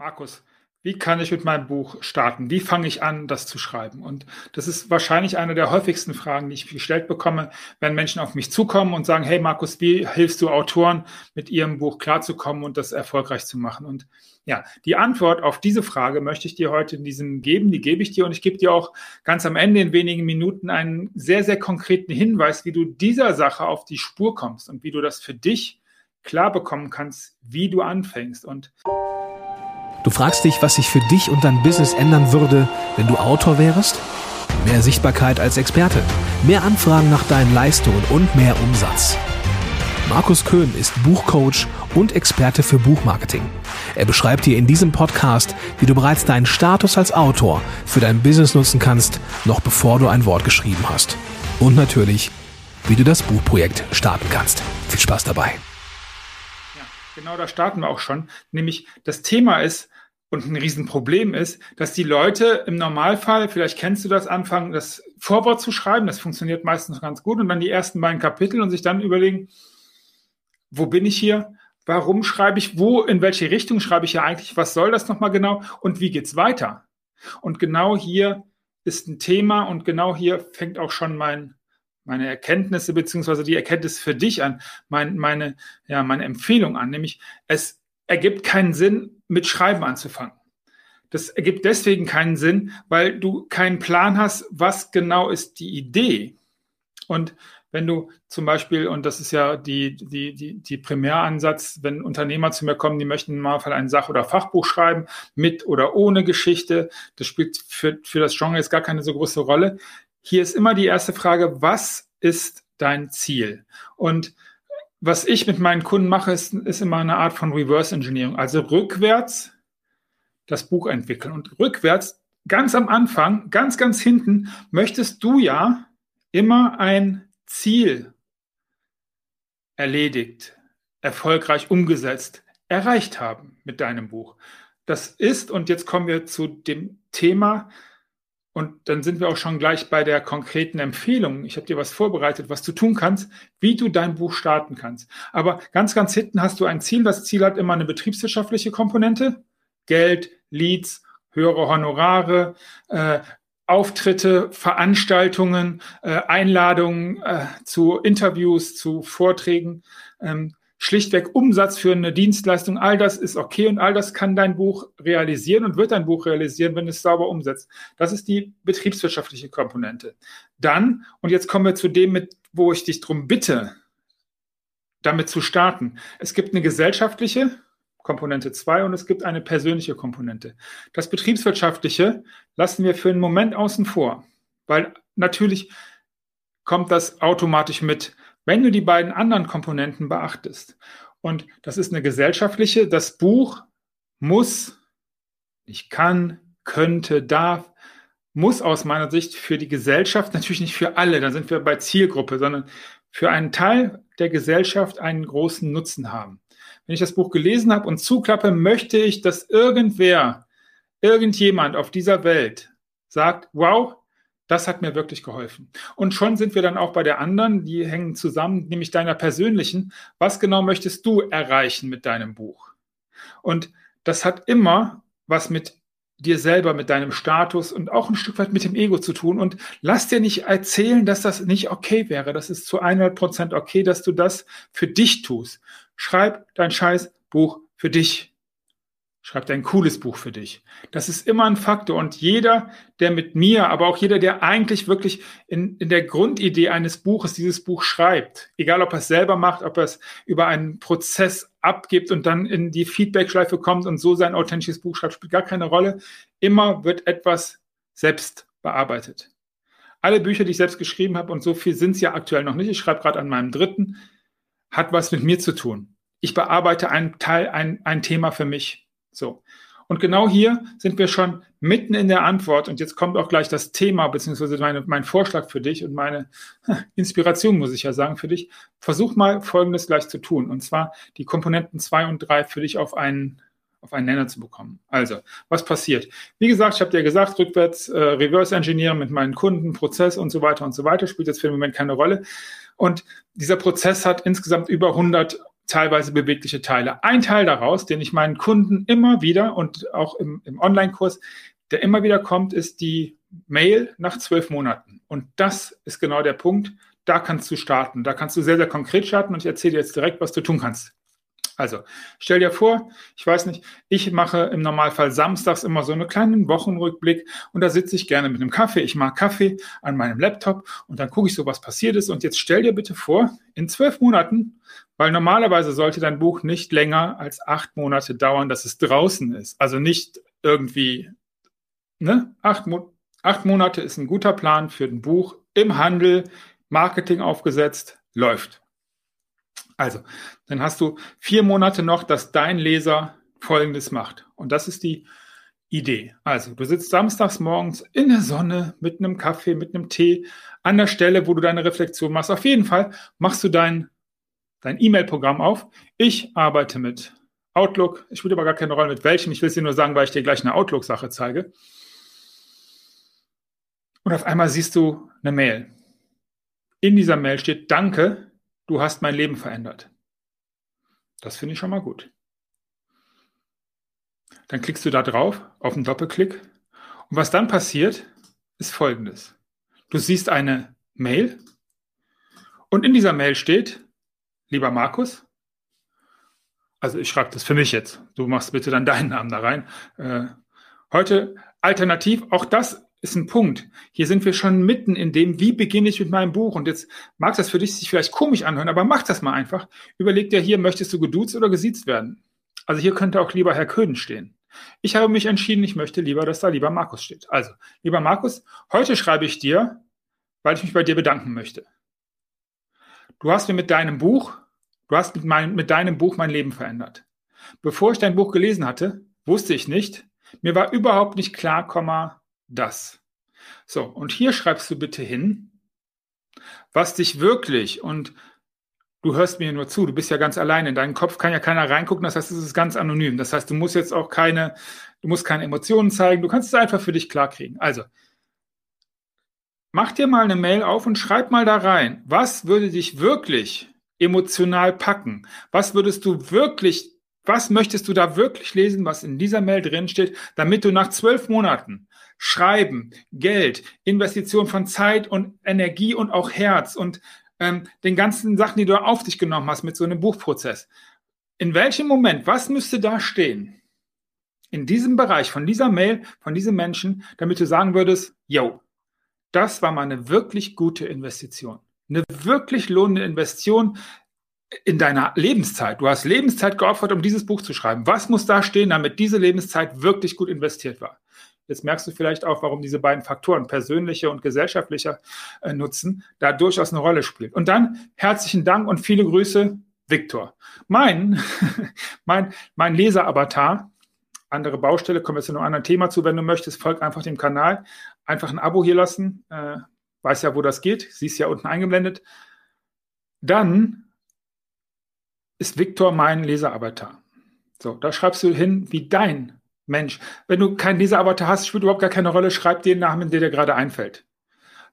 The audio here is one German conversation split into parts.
Markus, wie kann ich mit meinem Buch starten? Wie fange ich an, das zu schreiben? Und das ist wahrscheinlich eine der häufigsten Fragen, die ich gestellt bekomme, wenn Menschen auf mich zukommen und sagen, hey Markus, wie hilfst du Autoren, mit ihrem Buch klarzukommen und das erfolgreich zu machen? Und ja, die Antwort auf diese Frage möchte ich dir heute in diesem geben, die gebe ich dir und ich gebe dir auch ganz am Ende in wenigen Minuten einen sehr, sehr konkreten Hinweis, wie du dieser Sache auf die Spur kommst und wie du das für dich klar bekommen kannst, wie du anfängst. Und Du fragst dich, was sich für dich und dein Business ändern würde, wenn du Autor wärst? Mehr Sichtbarkeit als Experte, mehr Anfragen nach deinen Leistungen und mehr Umsatz. Markus Köhn ist Buchcoach und Experte für Buchmarketing. Er beschreibt dir in diesem Podcast, wie du bereits deinen Status als Autor für dein Business nutzen kannst, noch bevor du ein Wort geschrieben hast. Und natürlich, wie du das Buchprojekt starten kannst. Viel Spaß dabei. Genau da starten wir auch schon. Nämlich das Thema ist und ein Riesenproblem ist, dass die Leute im Normalfall, vielleicht kennst du das, anfangen, das Vorwort zu schreiben. Das funktioniert meistens ganz gut und dann die ersten beiden Kapitel und sich dann überlegen, wo bin ich hier? Warum schreibe ich? Wo, in welche Richtung schreibe ich ja eigentlich? Was soll das nochmal genau? Und wie geht's weiter? Und genau hier ist ein Thema und genau hier fängt auch schon mein meine Erkenntnisse beziehungsweise die Erkenntnis für dich an, mein, meine, ja, meine Empfehlung an, nämlich es ergibt keinen Sinn, mit Schreiben anzufangen. Das ergibt deswegen keinen Sinn, weil du keinen Plan hast, was genau ist die Idee. Und wenn du zum Beispiel, und das ist ja die, die, die, die Primäransatz, wenn Unternehmer zu mir kommen, die möchten im Normalfall ein Sach- oder Fachbuch schreiben, mit oder ohne Geschichte, das spielt für, für das Genre jetzt gar keine so große Rolle. Hier ist immer die erste Frage, was ist dein Ziel? Und was ich mit meinen Kunden mache, ist, ist immer eine Art von Reverse Engineering, also rückwärts das Buch entwickeln. Und rückwärts, ganz am Anfang, ganz, ganz hinten, möchtest du ja immer ein Ziel erledigt, erfolgreich umgesetzt, erreicht haben mit deinem Buch. Das ist, und jetzt kommen wir zu dem Thema, und dann sind wir auch schon gleich bei der konkreten Empfehlung. Ich habe dir was vorbereitet, was du tun kannst, wie du dein Buch starten kannst. Aber ganz, ganz hinten hast du ein Ziel. Das Ziel hat immer eine betriebswirtschaftliche Komponente. Geld, Leads, höhere Honorare, äh, Auftritte, Veranstaltungen, äh, Einladungen äh, zu Interviews, zu Vorträgen. Ähm, schlichtweg Umsatz für eine Dienstleistung, all das ist okay und all das kann dein Buch realisieren und wird dein Buch realisieren, wenn es sauber umsetzt. Das ist die betriebswirtschaftliche Komponente. Dann, und jetzt kommen wir zu dem, mit, wo ich dich darum bitte, damit zu starten. Es gibt eine gesellschaftliche Komponente 2 und es gibt eine persönliche Komponente. Das betriebswirtschaftliche lassen wir für einen Moment außen vor, weil natürlich kommt das automatisch mit wenn du die beiden anderen Komponenten beachtest, und das ist eine gesellschaftliche, das Buch muss, nicht kann, könnte, darf, muss aus meiner Sicht für die Gesellschaft, natürlich nicht für alle, da sind wir bei Zielgruppe, sondern für einen Teil der Gesellschaft einen großen Nutzen haben. Wenn ich das Buch gelesen habe und zuklappe, möchte ich, dass irgendwer, irgendjemand auf dieser Welt sagt, wow, das hat mir wirklich geholfen. Und schon sind wir dann auch bei der anderen, die hängen zusammen, nämlich deiner persönlichen. Was genau möchtest du erreichen mit deinem Buch? Und das hat immer was mit dir selber, mit deinem Status und auch ein Stück weit mit dem Ego zu tun. Und lass dir nicht erzählen, dass das nicht okay wäre. Das ist zu 100 Prozent okay, dass du das für dich tust. Schreib dein scheiß Buch für dich. Schreib ein cooles Buch für dich. Das ist immer ein Faktor. Und jeder, der mit mir, aber auch jeder, der eigentlich wirklich in, in der Grundidee eines Buches dieses Buch schreibt, egal ob er es selber macht, ob er es über einen Prozess abgibt und dann in die Feedback-Schleife kommt und so sein authentisches Buch schreibt, spielt gar keine Rolle. Immer wird etwas selbst bearbeitet. Alle Bücher, die ich selbst geschrieben habe, und so viel sind es ja aktuell noch nicht, ich schreibe gerade an meinem dritten, hat was mit mir zu tun. Ich bearbeite einen Teil, ein, ein Thema für mich. So. Und genau hier sind wir schon mitten in der Antwort. Und jetzt kommt auch gleich das Thema, beziehungsweise meine, mein Vorschlag für dich und meine Inspiration, muss ich ja sagen, für dich. Versuch mal Folgendes gleich zu tun. Und zwar die Komponenten zwei und drei für dich auf einen, auf einen Nenner zu bekommen. Also, was passiert? Wie gesagt, ich habe dir gesagt, rückwärts äh, Reverse Engineering mit meinen Kunden, Prozess und so weiter und so weiter, spielt jetzt für den Moment keine Rolle. Und dieser Prozess hat insgesamt über 100 teilweise bewegliche Teile. Ein Teil daraus, den ich meinen Kunden immer wieder und auch im, im Online-Kurs, der immer wieder kommt, ist die Mail nach zwölf Monaten. Und das ist genau der Punkt. Da kannst du starten. Da kannst du sehr, sehr konkret starten und ich erzähle dir jetzt direkt, was du tun kannst. Also, stell dir vor, ich weiß nicht, ich mache im Normalfall samstags immer so einen kleinen Wochenrückblick und da sitze ich gerne mit einem Kaffee. Ich mag Kaffee an meinem Laptop und dann gucke ich so, was passiert ist. Und jetzt stell dir bitte vor, in zwölf Monaten, weil normalerweise sollte dein Buch nicht länger als acht Monate dauern, dass es draußen ist. Also nicht irgendwie, ne? Acht, Mo acht Monate ist ein guter Plan für ein Buch im Handel, Marketing aufgesetzt, läuft. Also, dann hast du vier Monate noch, dass dein Leser Folgendes macht. Und das ist die Idee. Also, du sitzt samstags morgens in der Sonne mit einem Kaffee, mit einem Tee an der Stelle, wo du deine Reflexion machst. Auf jeden Fall machst du dein, dein E-Mail-Programm auf. Ich arbeite mit Outlook. Ich spiele aber gar keine Rolle mit welchem. Ich will es dir nur sagen, weil ich dir gleich eine Outlook-Sache zeige. Und auf einmal siehst du eine Mail. In dieser Mail steht Danke, du hast mein Leben verändert. Das finde ich schon mal gut. Dann klickst du da drauf, auf den Doppelklick. Und was dann passiert, ist folgendes. Du siehst eine Mail und in dieser Mail steht, lieber Markus, also ich schreibe das für mich jetzt, du machst bitte dann deinen Namen da rein. Äh, heute alternativ, auch das ist ein Punkt. Hier sind wir schon mitten in dem, wie beginne ich mit meinem Buch? Und jetzt mag das für dich sich vielleicht komisch anhören, aber mach das mal einfach. Überleg dir hier, möchtest du geduzt oder gesiezt werden? Also hier könnte auch lieber Herr Köhn stehen. Ich habe mich entschieden, ich möchte lieber, dass da lieber Markus steht. Also, lieber Markus, heute schreibe ich dir, weil ich mich bei dir bedanken möchte. Du hast mir mit deinem Buch, du hast mit, mein, mit deinem Buch mein Leben verändert. Bevor ich dein Buch gelesen hatte, wusste ich nicht, mir war überhaupt nicht klar, das. So, und hier schreibst du bitte hin, was dich wirklich, und du hörst mir nur zu, du bist ja ganz allein, in deinen Kopf kann ja keiner reingucken, das heißt, es ist ganz anonym. Das heißt, du musst jetzt auch keine, du musst keine Emotionen zeigen, du kannst es einfach für dich klarkriegen. Also, mach dir mal eine Mail auf und schreib mal da rein, was würde dich wirklich emotional packen? Was würdest du wirklich, was möchtest du da wirklich lesen, was in dieser Mail drin steht, damit du nach zwölf Monaten Schreiben, Geld, Investition von Zeit und Energie und auch Herz und ähm, den ganzen Sachen, die du auf dich genommen hast mit so einem Buchprozess. In welchem Moment, was müsste da stehen? In diesem Bereich, von dieser Mail, von diesem Menschen, damit du sagen würdest, yo, das war mal eine wirklich gute Investition. Eine wirklich lohnende Investition in deiner Lebenszeit. Du hast Lebenszeit geopfert, um dieses Buch zu schreiben. Was muss da stehen, damit diese Lebenszeit wirklich gut investiert war? Jetzt merkst du vielleicht auch, warum diese beiden Faktoren, persönlicher und gesellschaftlicher äh, Nutzen, da durchaus eine Rolle spielt. Und dann herzlichen Dank und viele Grüße, Viktor. Mein, mein, mein Leser-Avatar, andere Baustelle, kommen wir zu einem anderen Thema zu. Wenn du möchtest, folg einfach dem Kanal. Einfach ein Abo hier lassen. Äh, weiß ja, wo das geht. Siehst ja unten eingeblendet. Dann ist Viktor mein Leser-Avatar. So, da schreibst du hin, wie dein Mensch, wenn du keinen Leseravatar hast, spielt überhaupt gar keine Rolle, schreib den Namen, der dir gerade einfällt.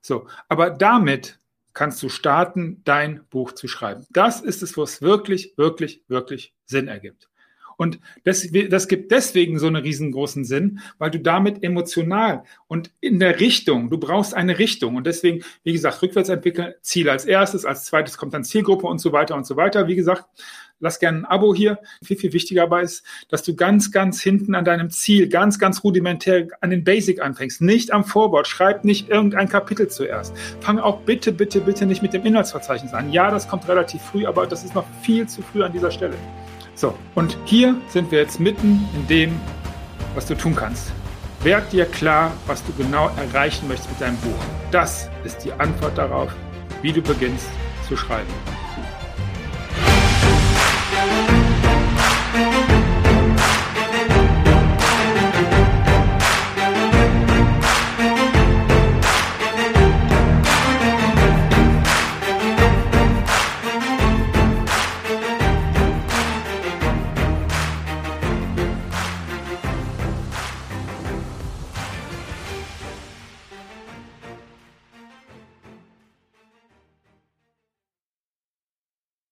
So, aber damit kannst du starten, dein Buch zu schreiben. Das ist es, wo es wirklich, wirklich, wirklich Sinn ergibt. Und das, das gibt deswegen so einen riesengroßen Sinn, weil du damit emotional und in der Richtung, du brauchst eine Richtung. Und deswegen, wie gesagt, rückwärts entwickeln, Ziel als erstes, als zweites kommt dann Zielgruppe und so weiter und so weiter. Wie gesagt, lass gerne ein Abo hier. Viel, viel wichtiger aber ist, dass du ganz, ganz hinten an deinem Ziel, ganz, ganz rudimentär an den Basic anfängst. Nicht am Vorwort. Schreib nicht irgendein Kapitel zuerst. Fang auch bitte, bitte, bitte nicht mit dem Inhaltsverzeichnis an. Ja, das kommt relativ früh, aber das ist noch viel zu früh an dieser Stelle. So, und hier sind wir jetzt mitten in dem, was du tun kannst. Werd dir klar, was du genau erreichen möchtest mit deinem Buch. Das ist die Antwort darauf, wie du beginnst zu schreiben.